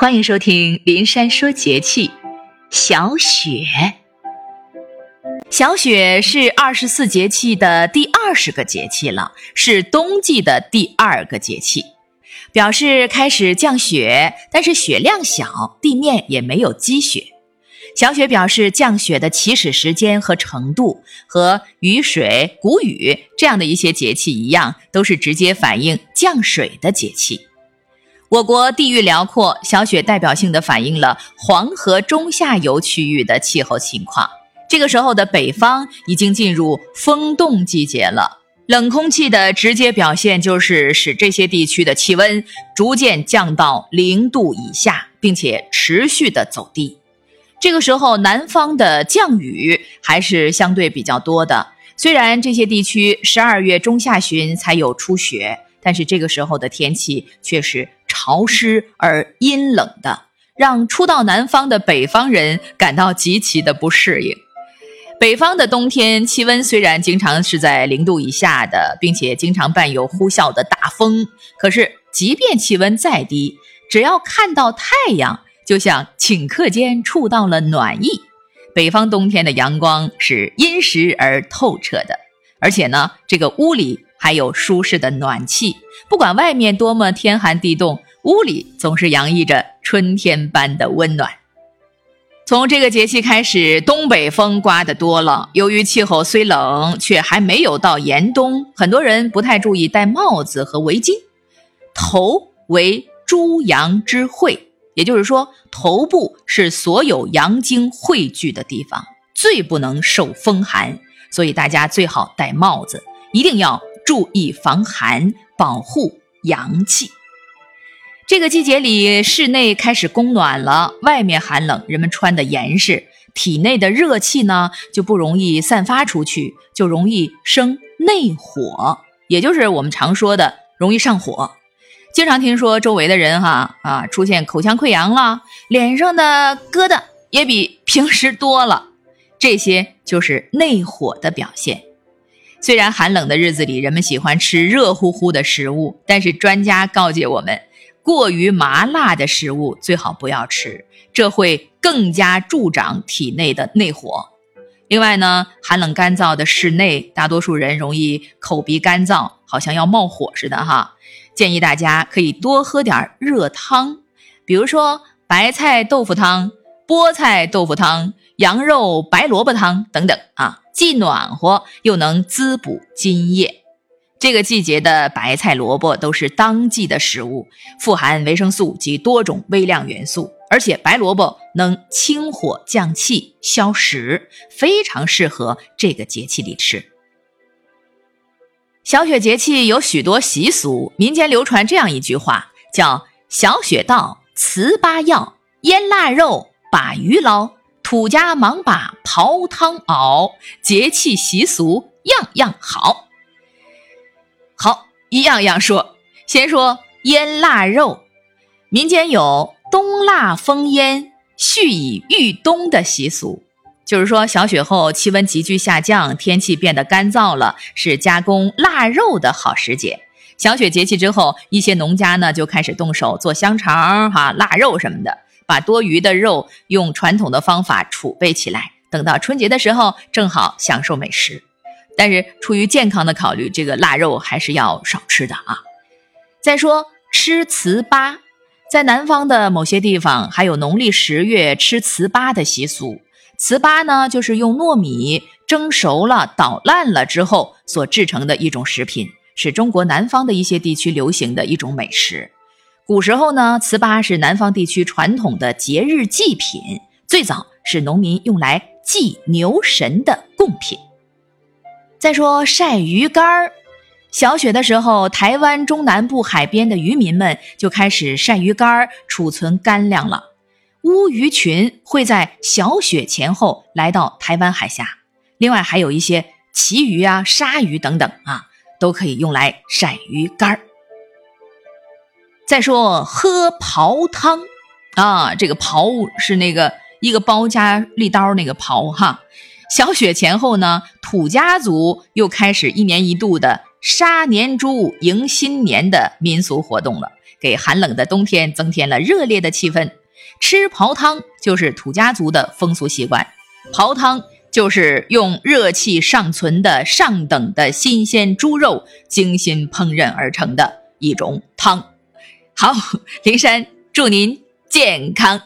欢迎收听林珊说节气。小雪，小雪是二十四节气的第二十个节气了，是冬季的第二个节气，表示开始降雪，但是雪量小，地面也没有积雪。小雪表示降雪的起始时间和程度，和雨水、谷雨这样的一些节气一样，都是直接反映降水的节气。我国地域辽阔，小雪代表性的反映了黄河中下游区域的气候情况。这个时候的北方已经进入风冻季节了，冷空气的直接表现就是使这些地区的气温逐渐降到零度以下，并且持续的走低。这个时候，南方的降雨还是相对比较多的，虽然这些地区十二月中下旬才有初雪。但是这个时候的天气却是潮湿而阴冷的，让初到南方的北方人感到极其的不适应。北方的冬天气温虽然经常是在零度以下的，并且经常伴有呼啸的大风，可是即便气温再低，只要看到太阳，就像顷刻间触到了暖意。北方冬天的阳光是殷实而透彻的，而且呢，这个屋里。还有舒适的暖气，不管外面多么天寒地冻，屋里总是洋溢着春天般的温暖。从这个节气开始，东北风刮得多了。由于气候虽冷，却还没有到严冬，很多人不太注意戴帽子和围巾。头为诸阳之会，也就是说，头部是所有阳精汇聚的地方，最不能受风寒，所以大家最好戴帽子，一定要。注意防寒，保护阳气。这个季节里，室内开始供暖了，外面寒冷，人们穿的严实，体内的热气呢就不容易散发出去，就容易生内火，也就是我们常说的容易上火。经常听说周围的人哈啊出现口腔溃疡了，脸上的疙瘩也比平时多了，这些就是内火的表现。虽然寒冷的日子里，人们喜欢吃热乎乎的食物，但是专家告诫我们，过于麻辣的食物最好不要吃，这会更加助长体内的内火。另外呢，寒冷干燥的室内，大多数人容易口鼻干燥，好像要冒火似的哈。建议大家可以多喝点热汤，比如说白菜豆腐汤、菠菜豆腐汤、羊肉白萝卜汤等等啊。既暖和又能滋补津液。这个季节的白菜、萝卜都是当季的食物，富含维生素及多种微量元素，而且白萝卜能清火降气、消食，非常适合这个节气里吃。小雪节气有许多习俗，民间流传这样一句话，叫“小雪到，糍粑要，腌腊肉，把鱼捞”。土家忙把刨汤熬，节气习俗样样好。好，一样样说。先说腌腊肉，民间有冬腊封腌，蓄以御冬的习俗。就是说，小雪后气温急剧下降，天气变得干燥了，是加工腊肉的好时节。小雪节气之后，一些农家呢就开始动手做香肠、哈腊肉什么的。把多余的肉用传统的方法储备起来，等到春节的时候正好享受美食。但是出于健康的考虑，这个腊肉还是要少吃的啊。再说吃糍粑，在南方的某些地方还有农历十月吃糍粑的习俗。糍粑呢，就是用糯米蒸熟了、捣烂了之后所制成的一种食品，是中国南方的一些地区流行的一种美食。古时候呢，糍粑是南方地区传统的节日祭品，最早是农民用来祭牛神的贡品。再说晒鱼干儿，小雪的时候，台湾中南部海边的渔民们就开始晒鱼干儿，储存干粮了。乌鱼群会在小雪前后来到台湾海峡，另外还有一些旗鱼啊、鲨鱼等等啊，都可以用来晒鱼干儿。再说喝刨汤，啊，这个刨是那个一个包加利刀那个刨哈。小雪前后呢，土家族又开始一年一度的杀年猪迎新年的民俗活动了。给寒冷的冬天增添了热烈的气氛。吃刨汤就是土家族的风俗习惯，刨汤就是用热气尚存的上等的新鲜猪肉精心烹饪而成的一种汤。好，灵山祝您健康。